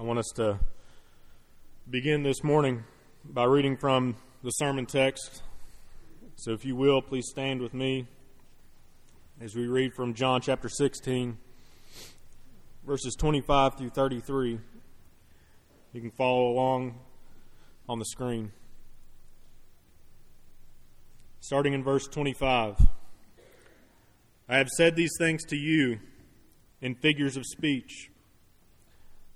I want us to begin this morning by reading from the sermon text. So, if you will, please stand with me as we read from John chapter 16, verses 25 through 33. You can follow along on the screen. Starting in verse 25 I have said these things to you in figures of speech.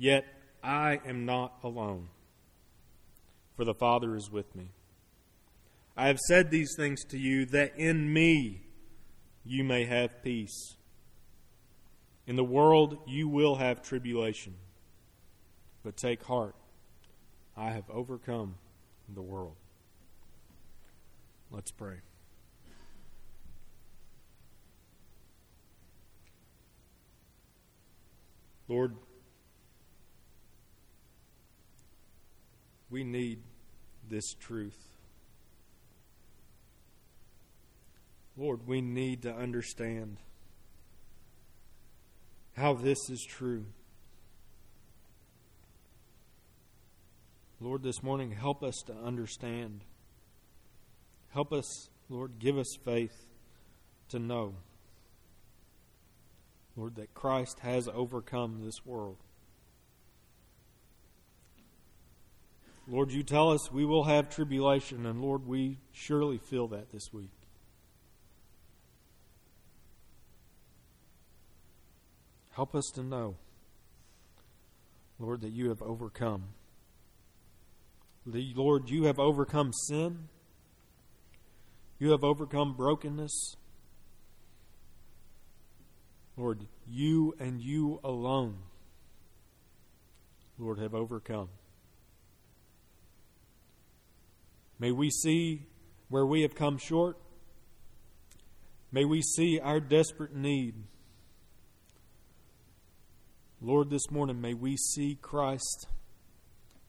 Yet I am not alone, for the Father is with me. I have said these things to you that in me you may have peace. In the world you will have tribulation, but take heart. I have overcome the world. Let's pray. Lord, We need this truth. Lord, we need to understand how this is true. Lord, this morning, help us to understand. Help us, Lord, give us faith to know, Lord, that Christ has overcome this world. Lord, you tell us we will have tribulation, and Lord, we surely feel that this week. Help us to know, Lord, that you have overcome. Lord, you have overcome sin. You have overcome brokenness. Lord, you and you alone, Lord, have overcome. May we see where we have come short. May we see our desperate need. Lord, this morning, may we see Christ.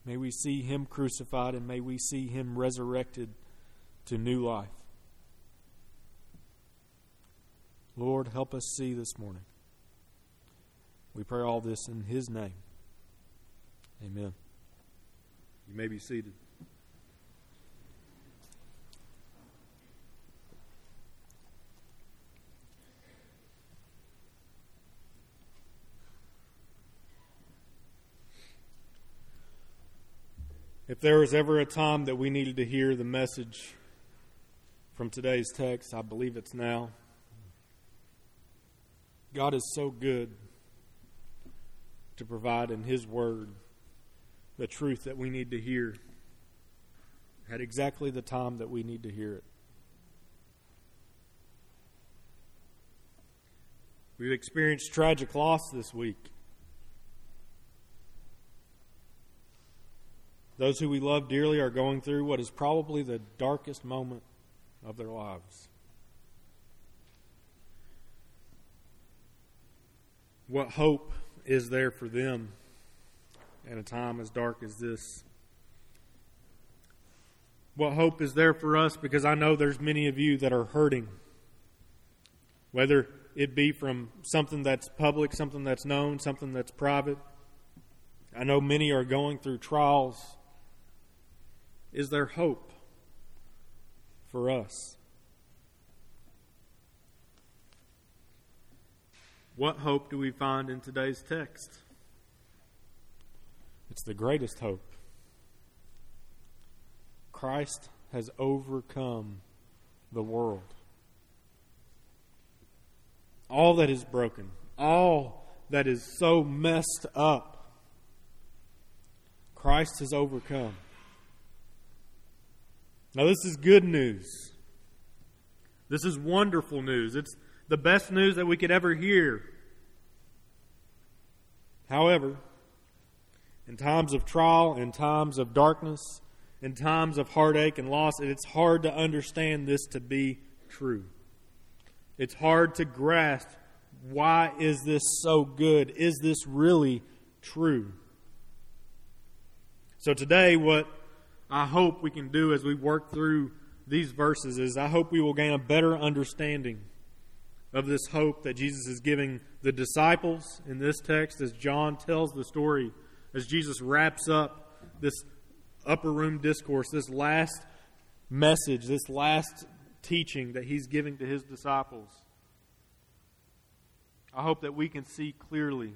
May we see Him crucified and may we see Him resurrected to new life. Lord, help us see this morning. We pray all this in His name. Amen. You may be seated. If there was ever a time that we needed to hear the message from today's text, I believe it's now. God is so good to provide in His Word the truth that we need to hear at exactly the time that we need to hear it. We've experienced tragic loss this week. Those who we love dearly are going through what is probably the darkest moment of their lives. What hope is there for them in a time as dark as this? What hope is there for us? Because I know there's many of you that are hurting. Whether it be from something that's public, something that's known, something that's private. I know many are going through trials is there hope for us? What hope do we find in today's text? It's the greatest hope. Christ has overcome the world. All that is broken, all that is so messed up, Christ has overcome. Now, this is good news. This is wonderful news. It's the best news that we could ever hear. However, in times of trial, in times of darkness, in times of heartache and loss, it's hard to understand this to be true. It's hard to grasp why is this so good? Is this really true? So today what I hope we can do as we work through these verses is I hope we will gain a better understanding of this hope that Jesus is giving the disciples in this text as John tells the story, as Jesus wraps up this upper room discourse, this last message, this last teaching that he's giving to his disciples. I hope that we can see clearly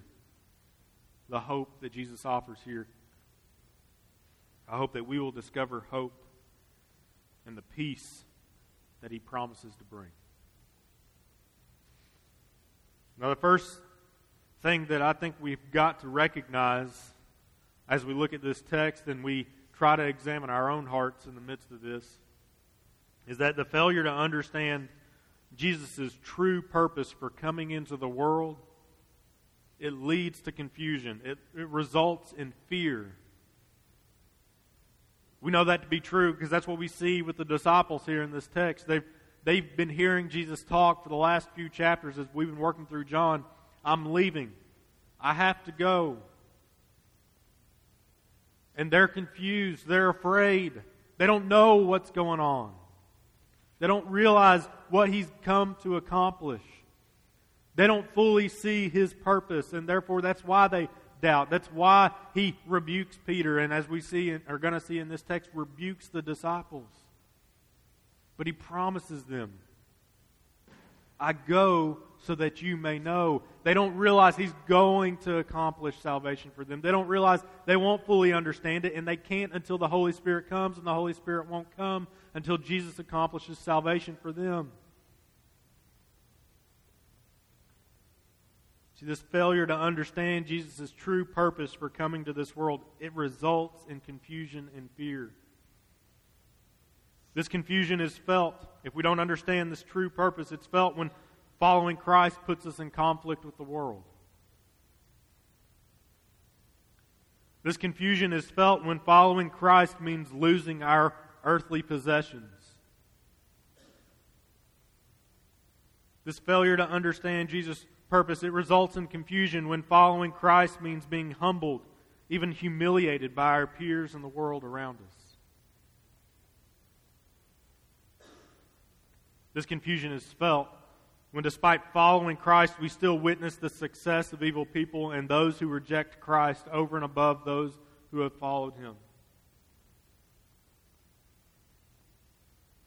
the hope that Jesus offers here. I hope that we will discover hope and the peace that he promises to bring. Now, the first thing that I think we've got to recognize as we look at this text and we try to examine our own hearts in the midst of this is that the failure to understand Jesus' true purpose for coming into the world it leads to confusion. It, it results in fear. We know that to be true because that's what we see with the disciples here in this text. They've, they've been hearing Jesus talk for the last few chapters as we've been working through John. I'm leaving. I have to go. And they're confused. They're afraid. They don't know what's going on. They don't realize what he's come to accomplish. They don't fully see his purpose, and therefore that's why they doubt. That's why he rebukes Peter, and as we see, and are going to see in this text, rebukes the disciples. But he promises them, I go so that you may know. They don't realize he's going to accomplish salvation for them. They don't realize they won't fully understand it, and they can't until the Holy Spirit comes, and the Holy Spirit won't come until Jesus accomplishes salvation for them. See, this failure to understand Jesus' true purpose for coming to this world, it results in confusion and fear. This confusion is felt if we don't understand this true purpose. It's felt when following Christ puts us in conflict with the world. This confusion is felt when following Christ means losing our earthly possessions. This failure to understand Jesus' purpose, it results in confusion when following Christ means being humbled, even humiliated by our peers and the world around us. This confusion is felt when, despite following Christ, we still witness the success of evil people and those who reject Christ over and above those who have followed him.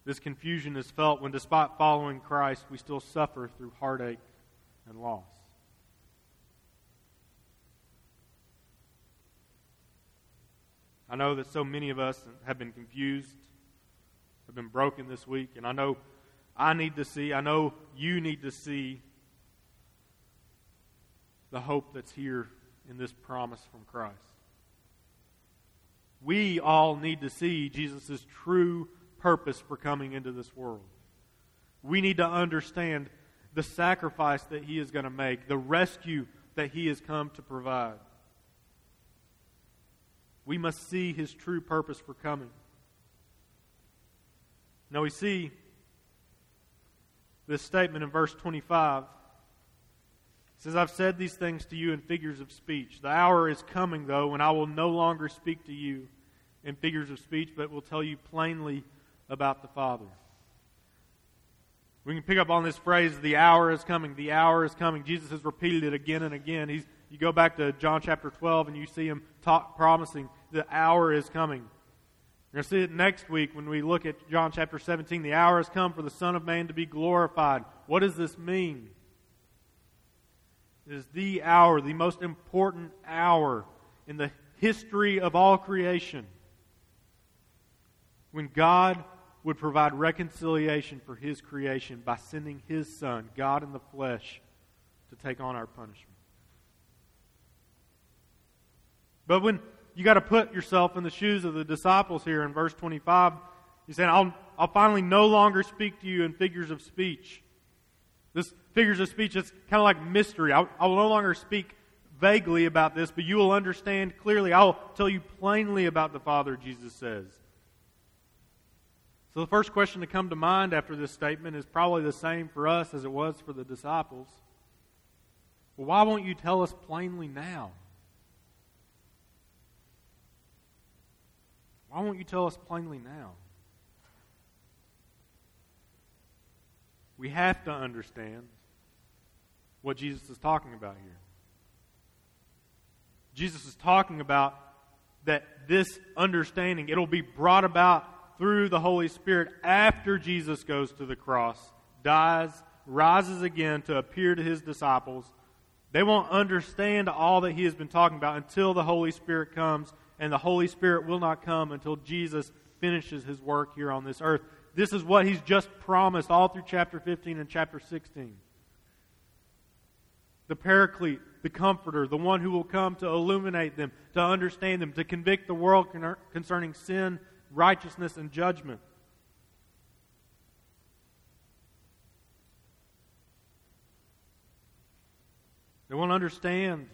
This confusion is felt when, despite following Christ, we still suffer through heartache and loss. I know that so many of us have been confused, have been broken this week, and I know I need to see, I know you need to see the hope that's here in this promise from Christ. We all need to see Jesus' true purpose for coming into this world. We need to understand the sacrifice that he is going to make, the rescue that he has come to provide. We must see his true purpose for coming. Now we see this statement in verse 25. It says, I've said these things to you in figures of speech. The hour is coming, though, when I will no longer speak to you in figures of speech, but will tell you plainly about the Father. We can pick up on this phrase, the hour is coming, the hour is coming. Jesus has repeated it again and again. He's, you go back to John chapter 12 and you see him talk, promising the hour is coming. You're going to see it next week when we look at John chapter 17. The hour has come for the Son of Man to be glorified. What does this mean? It is the hour, the most important hour in the history of all creation when God would provide reconciliation for his creation by sending his son, God in the flesh, to take on our punishment. But when you got to put yourself in the shoes of the disciples here in verse 25, he's saying, I'll, I'll finally no longer speak to you in figures of speech. This figures of speech is kind of like mystery. I, I will no longer speak vaguely about this, but you will understand clearly. I'll tell you plainly about the Father, Jesus says. So the first question to come to mind after this statement is probably the same for us as it was for the disciples. Well, why won't you tell us plainly now? Why won't you tell us plainly now? We have to understand what Jesus is talking about here. Jesus is talking about that this understanding, it'll be brought about through the Holy Spirit after Jesus goes to the cross, dies, rises again to appear to his disciples. They won't understand all that he has been talking about until the Holy Spirit comes, and the Holy Spirit will not come until Jesus finishes his work here on this earth. This is what he's just promised all through chapter 15 and chapter 16. The Paraclete, the Comforter, the one who will come to illuminate them, to understand them, to convict the world concerning sin, righteousness, and judgment. They won't understand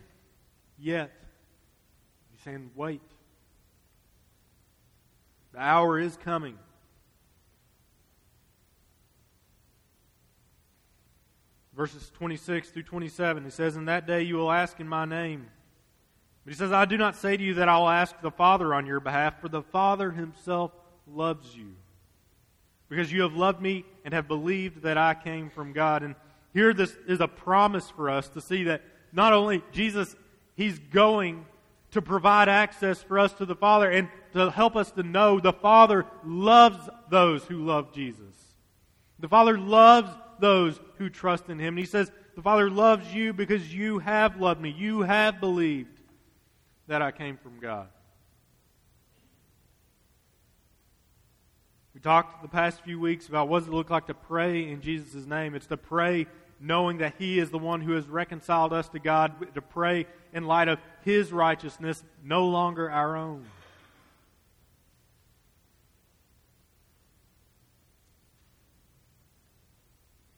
yet. He's saying, wait. The hour is coming. Verses 26 through 27, he says, In that day you will ask in my name. But he says, I do not say to you that I will ask the Father on your behalf, for the Father himself loves you. Because you have loved me and have believed that I came from God. And here this is a promise for us to see that not only Jesus, he's going to provide access for us to the Father and to help us to know the Father loves those who love Jesus. The Father loves those who trust in Him. And He says, The Father loves you because you have loved me. You have believed that I came from God. We talked the past few weeks about what does it look like to pray in Jesus' name. It's to pray knowing that He is the one who has reconciled us to God, to pray in light of His righteousness, no longer our own.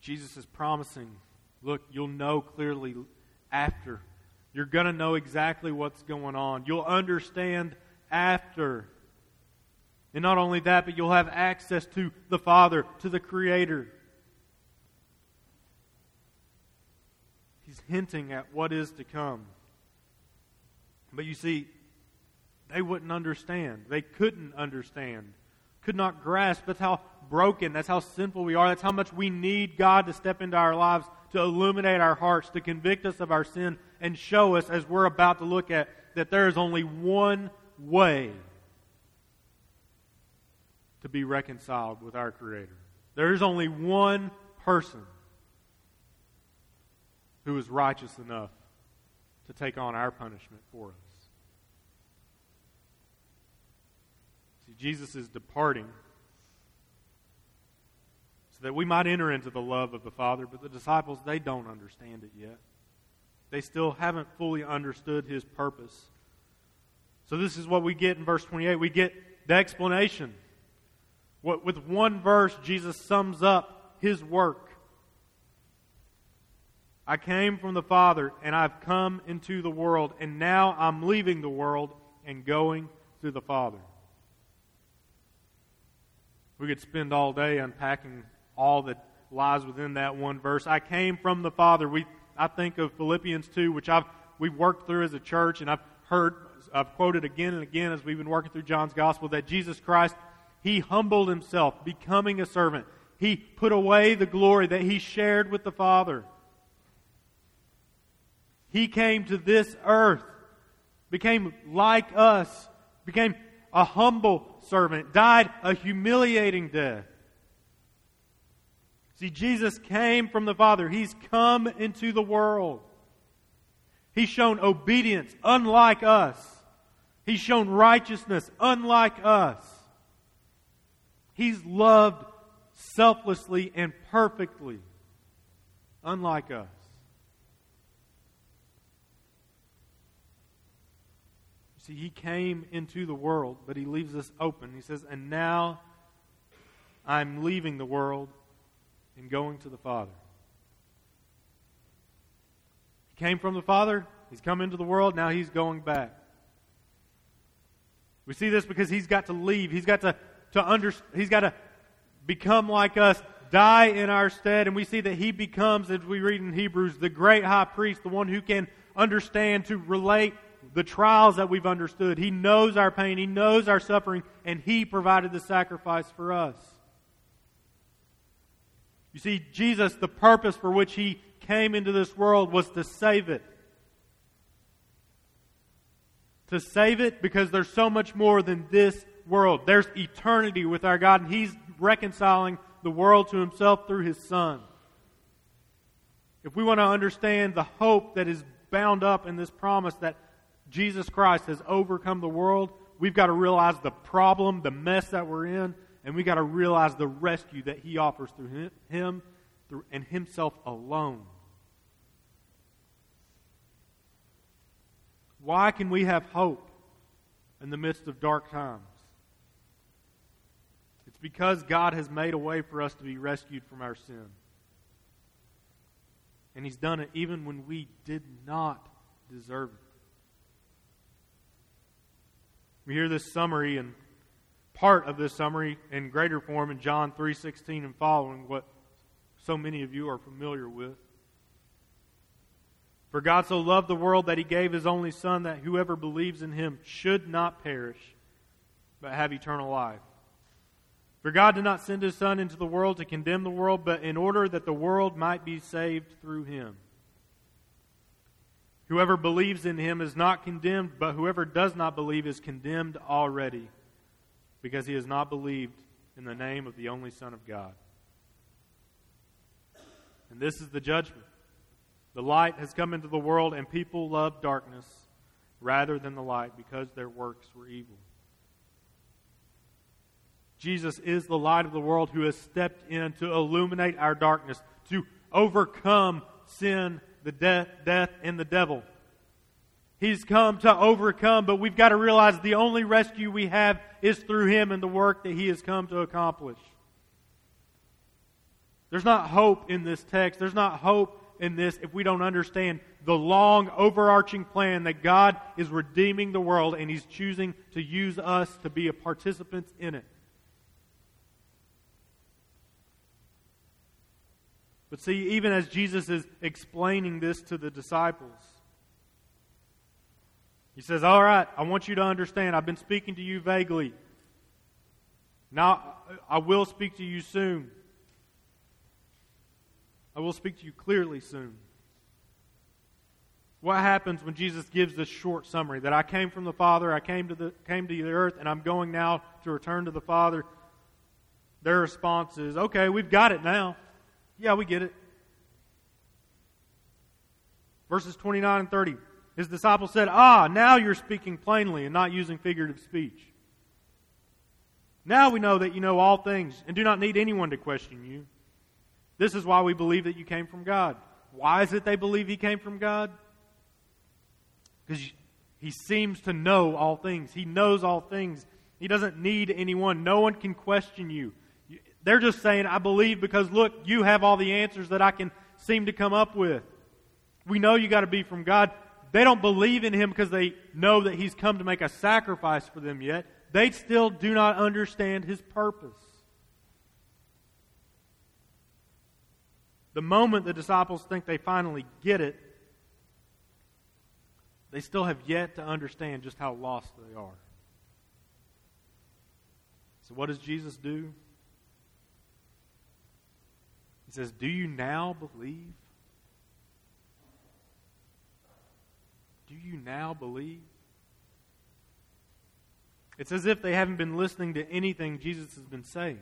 Jesus is promising, look, you'll know clearly after you're going to know exactly what's going on. You'll understand after. And not only that, but you'll have access to the Father, to the Creator. He's hinting at what is to come. But you see, they wouldn't understand. They couldn't understand. Could not grasp. That's how broken. That's how sinful we are. That's how much we need God to step into our lives, to illuminate our hearts, to convict us of our sin, and show us, as we're about to look at, that there is only one way to be reconciled with our Creator. There is only one person who is righteous enough to take on our punishment for us. See, Jesus is departing so that we might enter into the love of the Father, but the disciples, they don't understand it yet. They still haven't fully understood his purpose. So, this is what we get in verse 28. We get the explanation. What, With one verse, Jesus sums up his work. I came from the Father, and I've come into the world, and now I'm leaving the world and going to the Father. We could spend all day unpacking all that lies within that one verse. I came from the Father. We I think of Philippians 2, which I've, we've worked through as a church, and I've heard, I've quoted again and again as we've been working through John's Gospel, that Jesus Christ, He humbled Himself, becoming a servant. He put away the glory that He shared with the Father. He came to this earth, became like us, became a humble servant, died a humiliating death See, Jesus came from the Father. He's come into the world. He's shown obedience unlike us. He's shown righteousness unlike us. He's loved selflessly and perfectly, unlike us. See, he came into the world, but he leaves us open. He says, And now I'm leaving the world and going to the Father. He came from the Father, he's come into the world, now he's going back. We see this because he's got to leave. He's got to, to under, he's got to become like us, die in our stead, and we see that he becomes, as we read in Hebrews, the great high priest, the one who can understand to relate the trials that we've understood. He knows our pain, He knows our suffering, and He provided the sacrifice for us. You see, Jesus, the purpose for which He came into this world was to save it. To save it because there's so much more than this world. There's eternity with our God, and He's reconciling the world to Himself through His Son. If we want to understand the hope that is bound up in this promise that Jesus Christ has overcome the world, we've got to realize the problem, the mess that we're in, and we've got to realize the rescue that He offers through Him through, and Himself alone. Why can we have hope in the midst of dark times? It's because God has made a way for us to be rescued from our sin. And He's done it even when we did not deserve it. We hear this summary and part of this summary in greater form in John 3:16 and following what so many of you are familiar with. For God so loved the world that he gave his only son that whoever believes in him should not perish but have eternal life. For God did not send his son into the world to condemn the world but in order that the world might be saved through him. Whoever believes in him is not condemned, but whoever does not believe is condemned already, because he has not believed in the name of the only Son of God. And this is the judgment. The light has come into the world, and people love darkness rather than the light because their works were evil. Jesus is the light of the world who has stepped in to illuminate our darkness, to overcome sin the death, death and the devil. He's come to overcome, but we've got to realize the only rescue we have is through Him and the work that He has come to accomplish. There's not hope in this text. There's not hope in this if we don't understand the long, overarching plan that God is redeeming the world and He's choosing to use us to be a participants in it. But see, even as Jesus is explaining this to the disciples, he says, All right, I want you to understand. I've been speaking to you vaguely. Now, I will speak to you soon. I will speak to you clearly soon. What happens when Jesus gives this short summary that I came from the Father, I came to the, came to the earth, and I'm going now to return to the Father? Their response is, Okay, we've got it now. Yeah, we get it. Verses 29 and 30. His disciples said, Ah, now you're speaking plainly and not using figurative speech. Now we know that you know all things and do not need anyone to question you. This is why we believe that you came from God. Why is it they believe he came from God? Because he seems to know all things. He knows all things. He doesn't need anyone. No one can question you. They're just saying, I believe because look, you have all the answers that I can seem to come up with. We know you got to be from God. They don't believe in Him because they know that He's come to make a sacrifice for them yet. They still do not understand His purpose. The moment the disciples think they finally get it, they still have yet to understand just how lost they are. So, what does Jesus do? He says, Do you now believe? Do you now believe? It's as if they haven't been listening to anything Jesus has been saying.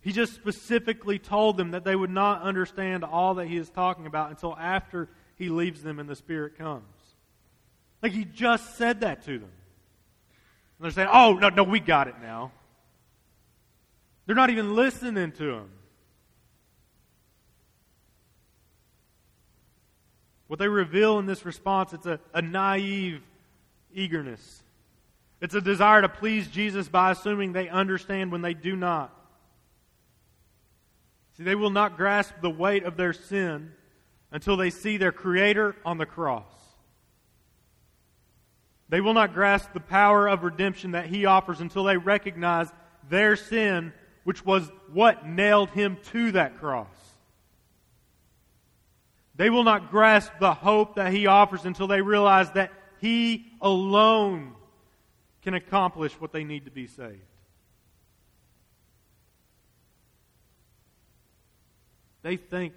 He just specifically told them that they would not understand all that he is talking about until after he leaves them and the Spirit comes. Like he just said that to them. And they're saying, oh, no, no, we got it now. They're not even listening to him. What they reveal in this response, it's a, a naive eagerness. It's a desire to please Jesus by assuming they understand when they do not. See, they will not grasp the weight of their sin until they see their Creator on the cross. They will not grasp the power of redemption that He offers until they recognize their sin, which was what nailed Him to that cross. They will not grasp the hope that He offers until they realize that He alone can accomplish what they need to be saved. They think,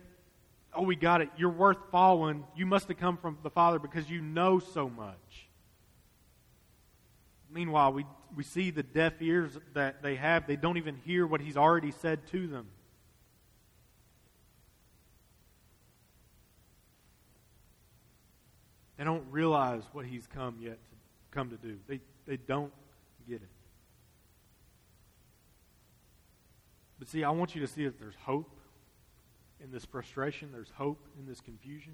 oh, we got it. You're worth following. You must have come from the Father because you know so much. Meanwhile, we, we see the deaf ears that they have. They don't even hear what He's already said to them. They don't realize what He's come yet to come to do. They, they don't get it. But see, I want you to see that there's hope in this frustration, there's hope in this confusion.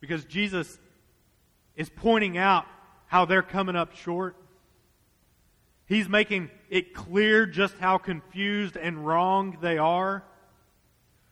Because Jesus is pointing out how they're coming up short. He's making it clear just how confused and wrong they are.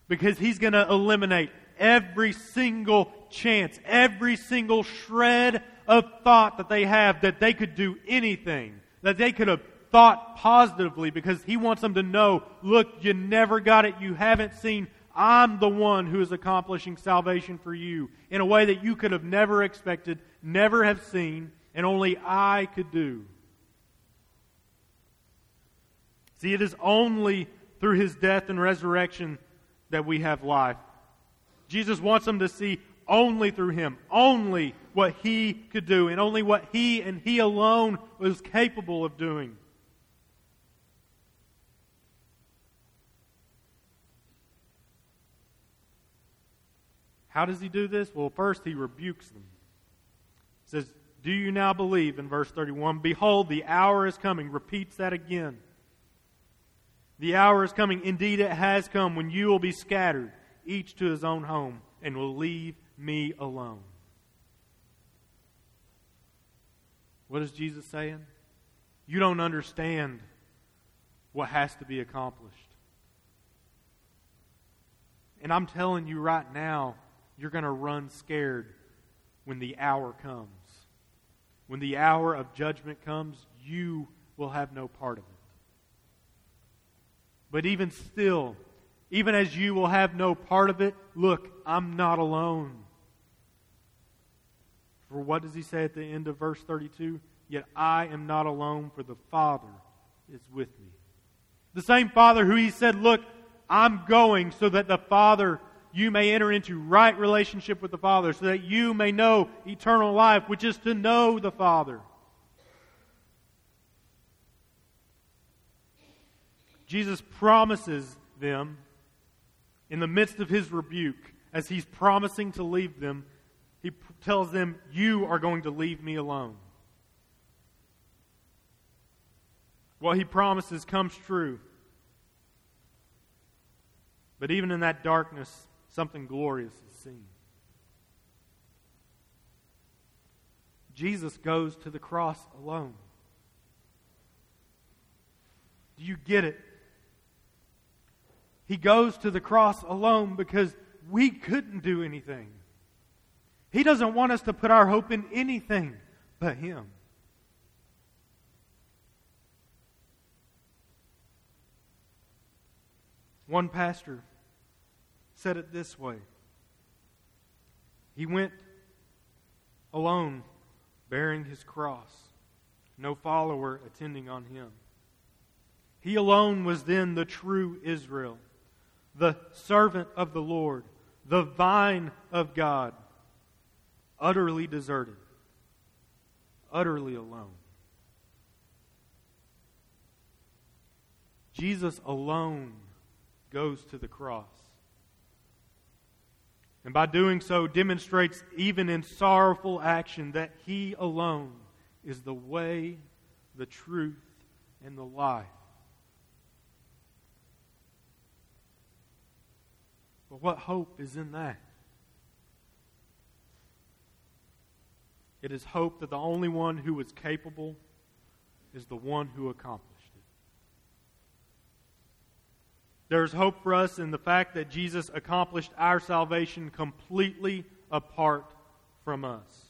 Because he's going to eliminate every single chance, every single shred of thought that they have that they could do anything, that they could have thought positively because he wants them to know, look, you never got it, you haven't seen. I'm the one who is accomplishing salvation for you in a way that you could have never expected, never have seen, and only I could do. See, it is only through his death and resurrection that we have life. Jesus wants them to see only through him, only what he could do, and only what he and he alone was capable of doing. How does he do this? Well, first he rebukes them. He says, Do you now believe? In verse 31, Behold, the hour is coming. Repeats that again. The hour is coming. Indeed, it has come when you will be scattered, each to his own home, and will leave me alone. What is Jesus saying? You don't understand what has to be accomplished. And I'm telling you right now, you're going to run scared when the hour comes. When the hour of judgment comes, you will have no part of it. But even still, even as you will have no part of it, look, I'm not alone. For what does he say at the end of verse 32? Yet I am not alone, for the Father is with me. The same Father who he said, Look, I'm going so that the Father you may enter into right relationship with the Father, so that you may know eternal life, which is to know the Father. Jesus promises them in the midst of his rebuke, as he's promising to leave them, he tells them, You are going to leave me alone. What he promises comes true. But even in that darkness, something glorious is seen. Jesus goes to the cross alone. Do you get it? He goes to the cross alone because we couldn't do anything. He doesn't want us to put our hope in anything but Him. One pastor said it this way He went alone, bearing his cross, no follower attending on him. He alone was then the true Israel, the servant of the Lord, the vine of God, utterly deserted, utterly alone. Jesus alone goes to the cross. And by doing so, demonstrates even in sorrowful action that He alone is the way, the truth, and the life. But what hope is in that? It is hope that the only one who is capable is the one who accomplished it. There's hope for us in the fact that Jesus accomplished our salvation completely apart from us.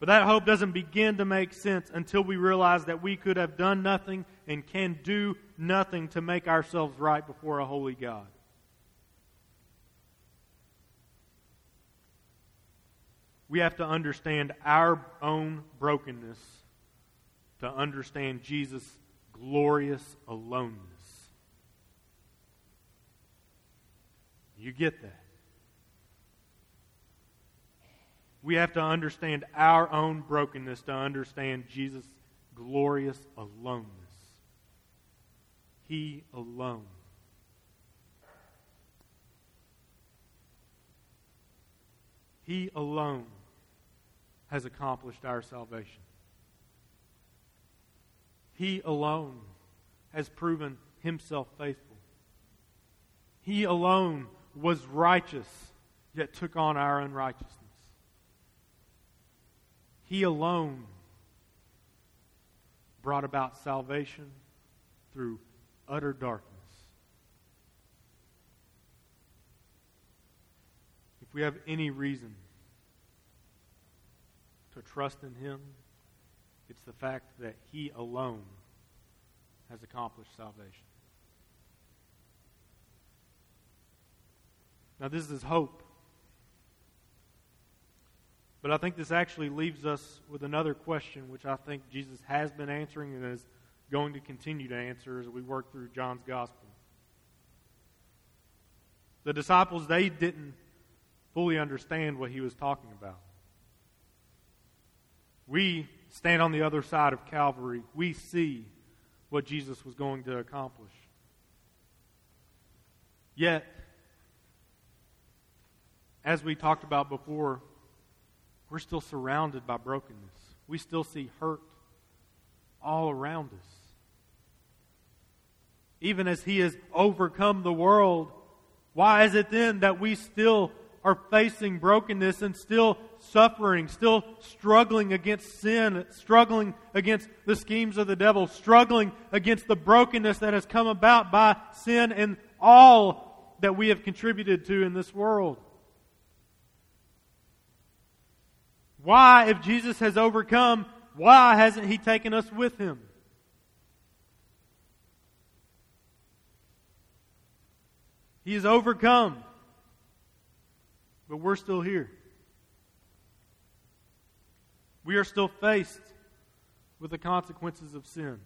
But that hope doesn't begin to make sense until we realize that we could have done nothing and can do nothing to make ourselves right before a holy God. We have to understand our own brokenness to understand Jesus' glorious aloneness. You get that? We have to understand our own brokenness to understand Jesus' glorious aloneness. He alone. He alone has accomplished our salvation. He alone has proven himself faithful. He alone was righteous, yet took on our unrighteousness. He alone brought about salvation through utter darkness. If we have any reason to trust in Him, it's the fact that He alone has accomplished salvation. Now, this is hope. But I think this actually leaves us with another question, which I think Jesus has been answering and is going to continue to answer as we work through John's Gospel. The disciples, they didn't fully understand what he was talking about. We stand on the other side of Calvary. We see what Jesus was going to accomplish. Yet, as we talked about before, we're still surrounded by brokenness. We still see hurt all around us. Even as He has overcome the world, why is it then that we still are facing brokenness and still suffering, still struggling against sin, struggling against the schemes of the devil, struggling against the brokenness that has come about by sin and all that we have contributed to in this world. Why, if Jesus has overcome, why hasn't he taken us with him? He has overcome but we're still here. We are still faced with the consequences of sin.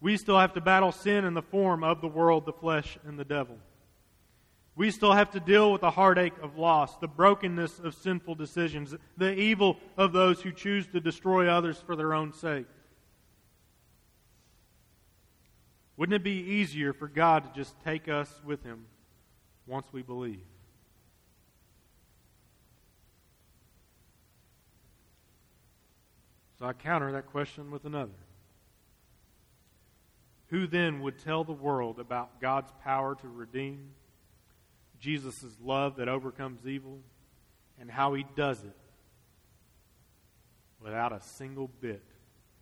We still have to battle sin in the form of the world, the flesh, and the devil. We still have to deal with the heartache of loss, the brokenness of sinful decisions, the evil of those who choose to destroy others for their own sake. Wouldn't it be easier for God to just take us with Him once we believe? So I counter that question with another. Who then would tell the world about God's power to redeem, Jesus' love that overcomes evil, and how he does it without a single bit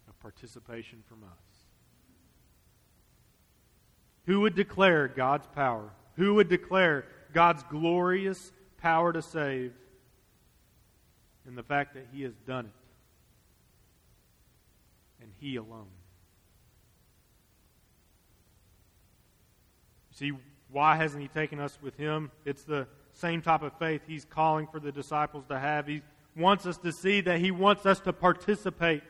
of participation from us? Who would declare God's power? Who would declare God's glorious power to save in the fact that he has done it? and He alone. See, why hasn't He taken us with Him? It's the same type of faith He's calling for the disciples to have. He wants us to see that He wants us to participate,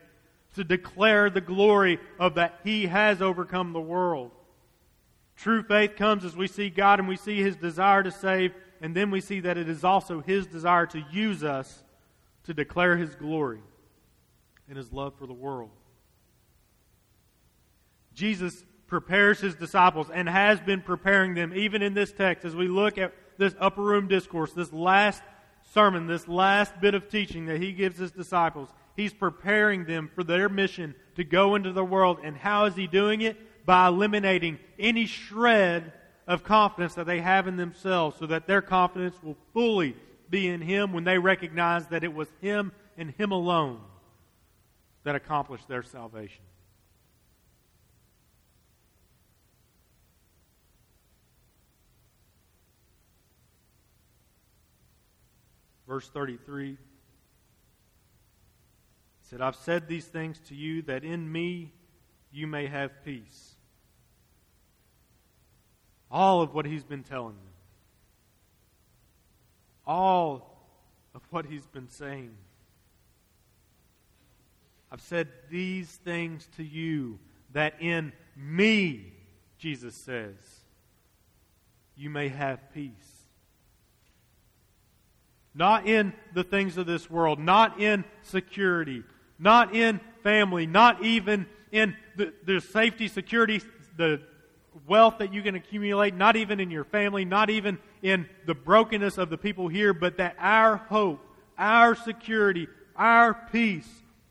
to declare the glory of that He has overcome the world. True faith comes as we see God and we see His desire to save, and then we see that it is also His desire to use us to declare His glory and His love for the world. Jesus prepares his disciples and has been preparing them, even in this text, as we look at this upper room discourse, this last sermon, this last bit of teaching that he gives his disciples. He's preparing them for their mission to go into the world. And how is he doing it? By eliminating any shred of confidence that they have in themselves so that their confidence will fully be in him when they recognize that it was him and him alone that accomplished their salvation. Verse 33 said, I've said these things to you that in me you may have peace. All of what he's been telling them. All of what he's been saying. I've said these things to you that in me, Jesus says, you may have peace. Not in the things of this world, not in security, not in family, not even in the, the safety, security, the wealth that you can accumulate, not even in your family, not even in the brokenness of the people here, but that our hope, our security, our peace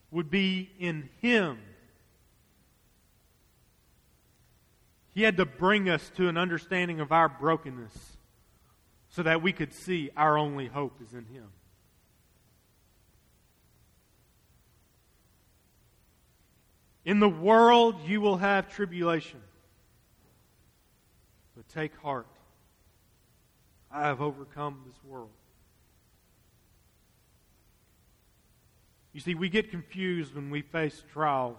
would be in Him. He had to bring us to an understanding of our brokenness so that we could see our only hope is in Him. In the world you will have tribulation. But take heart. I have overcome this world. You see, we get confused when we face trials,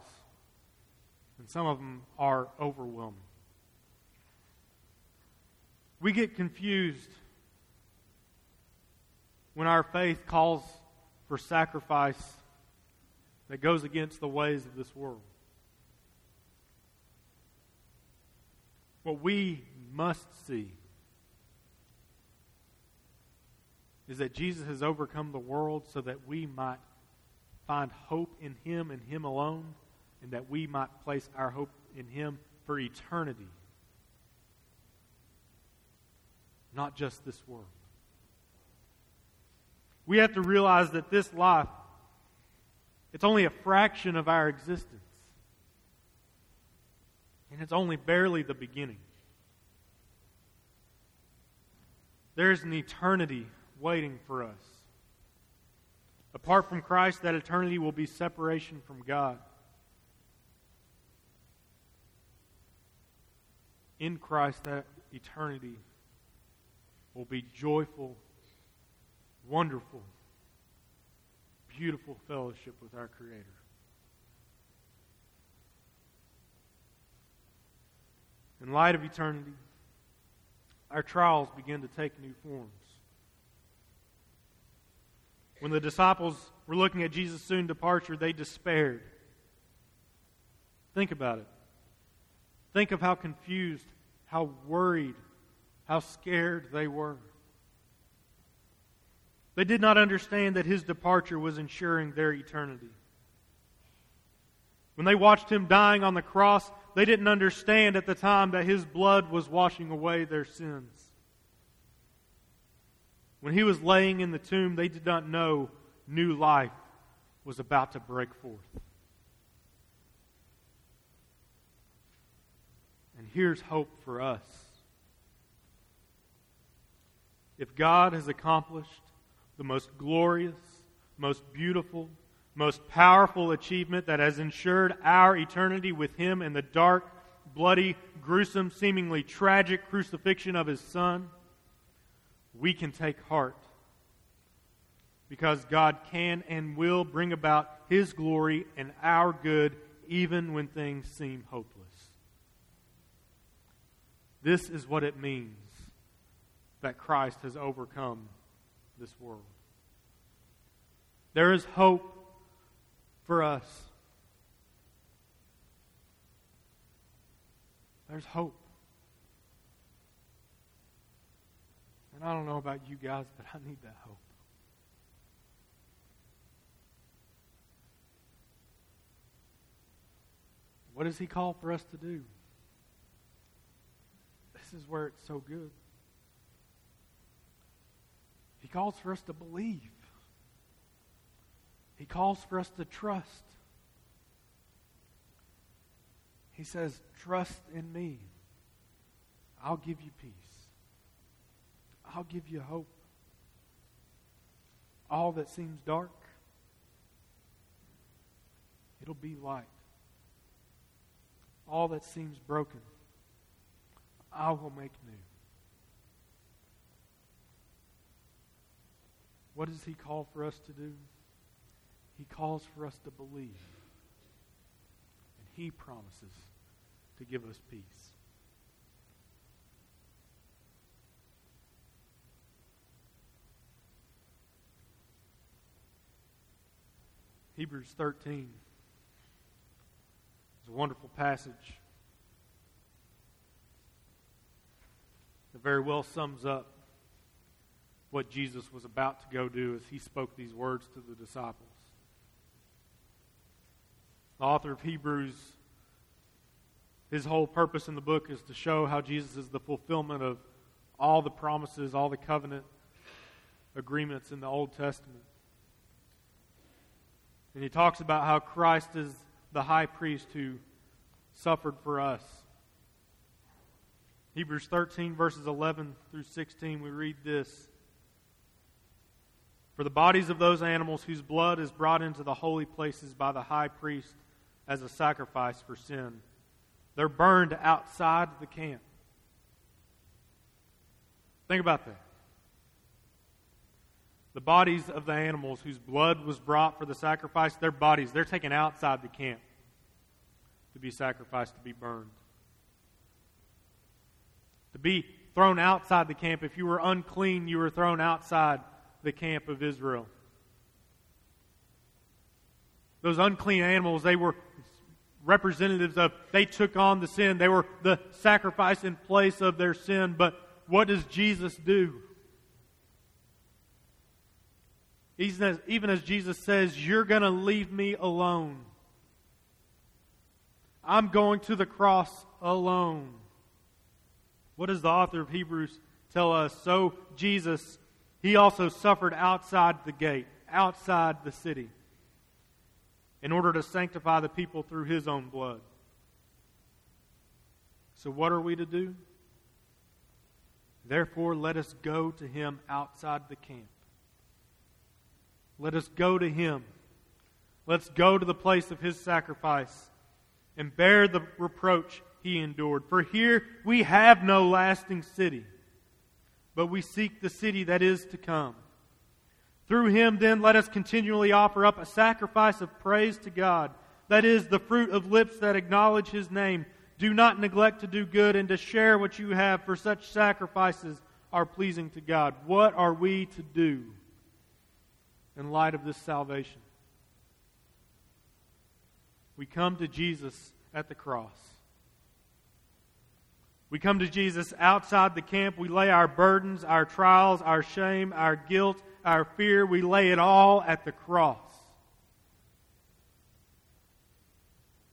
and some of them are overwhelming. We get confused when our faith calls for sacrifice that goes against the ways of this world. What we must see is that Jesus has overcome the world so that we might find hope in Him and Him alone, and that we might place our hope in Him for eternity, not just this world. We have to realize that this life, it's only a fraction of our existence. And it's only barely the beginning. There's an eternity waiting for us. Apart from Christ, that eternity will be separation from God. In Christ, that eternity will be joyful wonderful, beautiful fellowship with our Creator. In light of eternity, our trials begin to take new forms. When the disciples were looking at Jesus' soon departure, they despaired. Think about it. Think of how confused, how worried, how scared they were. They did not understand that his departure was ensuring their eternity. When they watched him dying on the cross, they didn't understand at the time that his blood was washing away their sins. When he was laying in the tomb, they did not know new life was about to break forth. And here's hope for us. If God has accomplished the most glorious, most beautiful, most powerful achievement that has ensured our eternity with Him in the dark, bloody, gruesome, seemingly tragic crucifixion of His Son, we can take heart. Because God can and will bring about His glory and our good even when things seem hopeless. This is what it means that Christ has overcome this world. There is hope for us. There's hope. And I don't know about you guys, but I need that hope. What does he call for us to do? this is where it's so good. He calls for us to believe. He calls for us to trust. He says, Trust in me. I'll give you peace. I'll give you hope. All that seems dark, it'll be light. All that seems broken, I will make new. What does he call for us to do? He calls for us to believe. And he promises to give us peace. Hebrews 13 is a wonderful passage that very well sums up what Jesus was about to go do as he spoke these words to the disciples. The author of Hebrews, his whole purpose in the book is to show how Jesus is the fulfillment of all the promises, all the covenant agreements in the Old Testament. And he talks about how Christ is the high priest who suffered for us. Hebrews 13, verses 11 through 16, we read this. For the bodies of those animals whose blood is brought into the holy places by the high priest as a sacrifice for sin, they're burned outside the camp. Think about that the bodies of the animals whose blood was brought for the sacrifice, their bodies, they're taken outside the camp to be sacrificed, to be burned. To be thrown outside the camp. If you were unclean, you were thrown outside the camp of Israel. Those unclean animals, they were representatives of, they took on the sin. They were the sacrifice in place of their sin. But what does Jesus do? Even as, even as Jesus says, You're going to leave me alone. I'm going to the cross alone. What does the author of Hebrews tell us? So, Jesus, he also suffered outside the gate, outside the city, in order to sanctify the people through his own blood. So, what are we to do? Therefore, let us go to him outside the camp let us go to him. Let's go to the place of his sacrifice and bear the reproach he endured. For here we have no lasting city, but we seek the city that is to come. Through him, then, let us continually offer up a sacrifice of praise to God. That is, the fruit of lips that acknowledge his name. Do not neglect to do good and to share what you have, for such sacrifices are pleasing to God. What are we to do? in light of this salvation. We come to Jesus at the cross. We come to Jesus outside the camp. We lay our burdens, our trials, our shame, our guilt, our fear. We lay it all at the cross.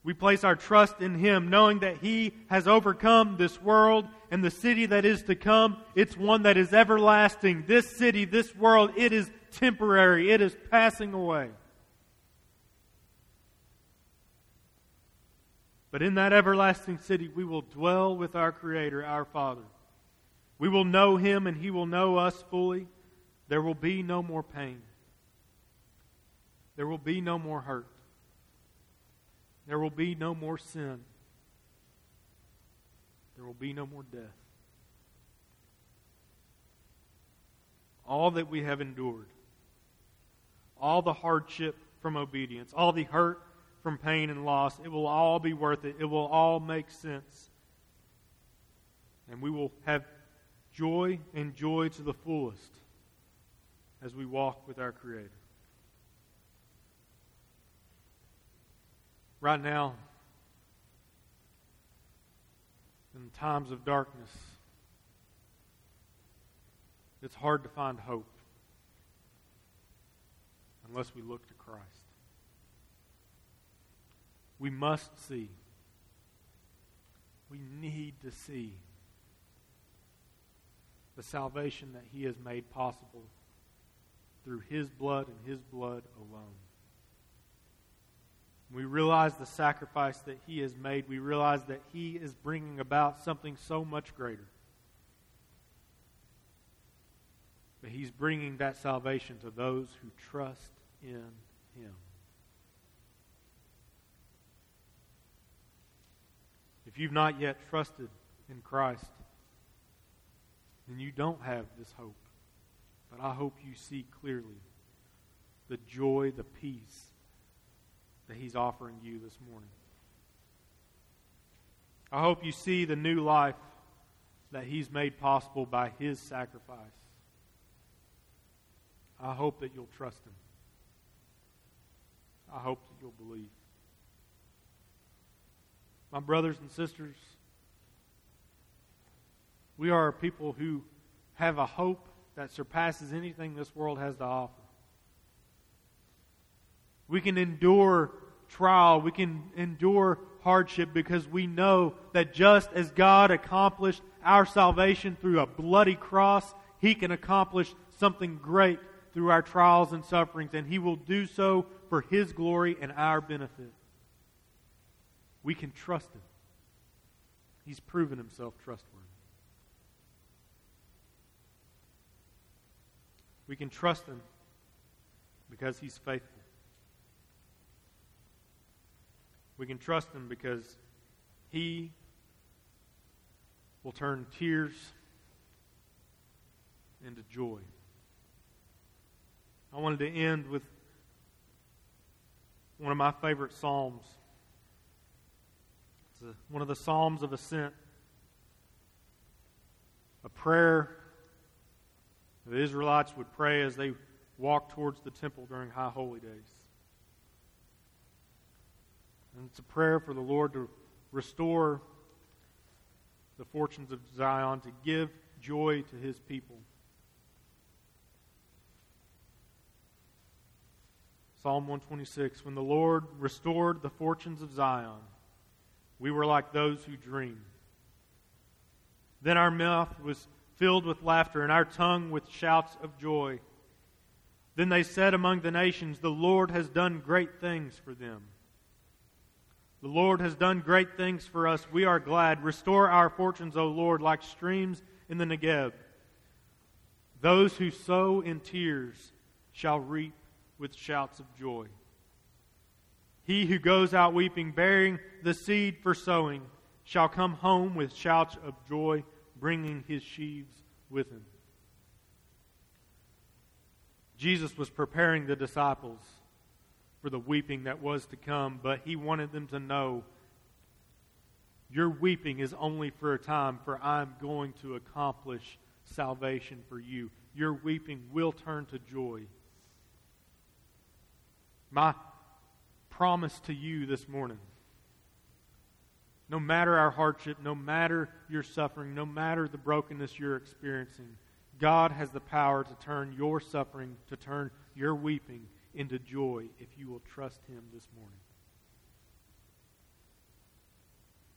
We place our trust in Him, knowing that He has overcome this world and the city that is to come. It's one that is everlasting. This city, this world, it is temporary, it is passing away. But in that everlasting city, we will dwell with our Creator, our Father. We will know Him and He will know us fully. There will be no more pain. There will be no more hurt. There will be no more sin. There will be no more death. All that we have endured all the hardship from obedience, all the hurt from pain and loss. It will all be worth it. It will all make sense. And we will have joy and joy to the fullest as we walk with our Creator. Right now, in times of darkness, it's hard to find hope unless we look to Christ. We must see. We need to see the salvation that He has made possible through His blood and His blood alone. We realize the sacrifice that He has made. We realize that He is bringing about something so much greater. But He's bringing that salvation to those who trust in Him. If you've not yet trusted in Christ, then you don't have this hope. But I hope you see clearly the joy, the peace that He's offering you this morning. I hope you see the new life that He's made possible by His sacrifice. I hope that you'll trust Him. I hope that you'll believe. My brothers and sisters, we are a people who have a hope that surpasses anything this world has to offer. We can endure trial, we can endure hardship because we know that just as God accomplished our salvation through a bloody cross, He can accomplish something great through our trials and sufferings, and He will do so for His glory and our benefit. We can trust Him. He's proven Himself trustworthy. We can trust Him because He's faithful. We can trust Him because He will turn tears into joy. I wanted to end with one of my favorite Psalms. It's a, one of the Psalms of Ascent, a prayer the Israelites would pray as they walked towards the temple during High Holy Days. And it's a prayer for the Lord to restore the fortunes of Zion, to give joy to his people. Psalm 126 When the Lord restored the fortunes of Zion, we were like those who dream. Then our mouth was filled with laughter, and our tongue with shouts of joy. Then they said among the nations, The Lord has done great things for them. The Lord has done great things for us. We are glad. Restore our fortunes, O Lord, like streams in the Negeb. Those who sow in tears shall reap with shouts of joy. He who goes out weeping, bearing the seed for sowing, shall come home with shouts of joy bringing his sheaves with him. Jesus was preparing the disciples for the weeping that was to come, but he wanted them to know your weeping is only for a time, for I'm going to accomplish salvation for you. Your weeping will turn to joy. My promise to you this morning no matter our hardship, no matter your suffering, no matter the brokenness you're experiencing, God has the power to turn your suffering, to turn your weeping into joy if you will trust Him this morning.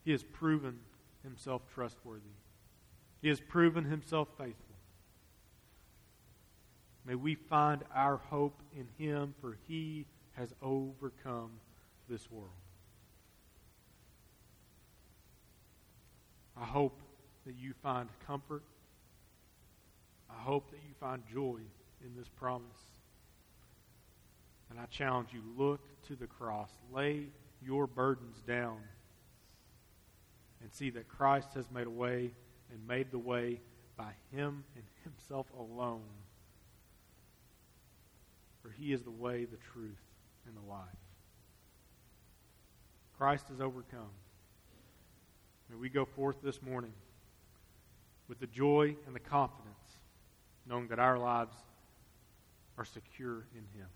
He has proven Himself trustworthy, He has proven Himself faithful. May we find our hope in Him, for He has overcome this world. I hope that you find comfort. I hope that you find joy in this promise. And I challenge you look to the cross, lay your burdens down, and see that Christ has made a way and made the way by Him and Himself alone. For He is the way, the truth, and the life. Christ has overcome. May we go forth this morning with the joy and the confidence, knowing that our lives are secure in Him.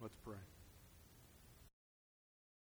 Let's pray.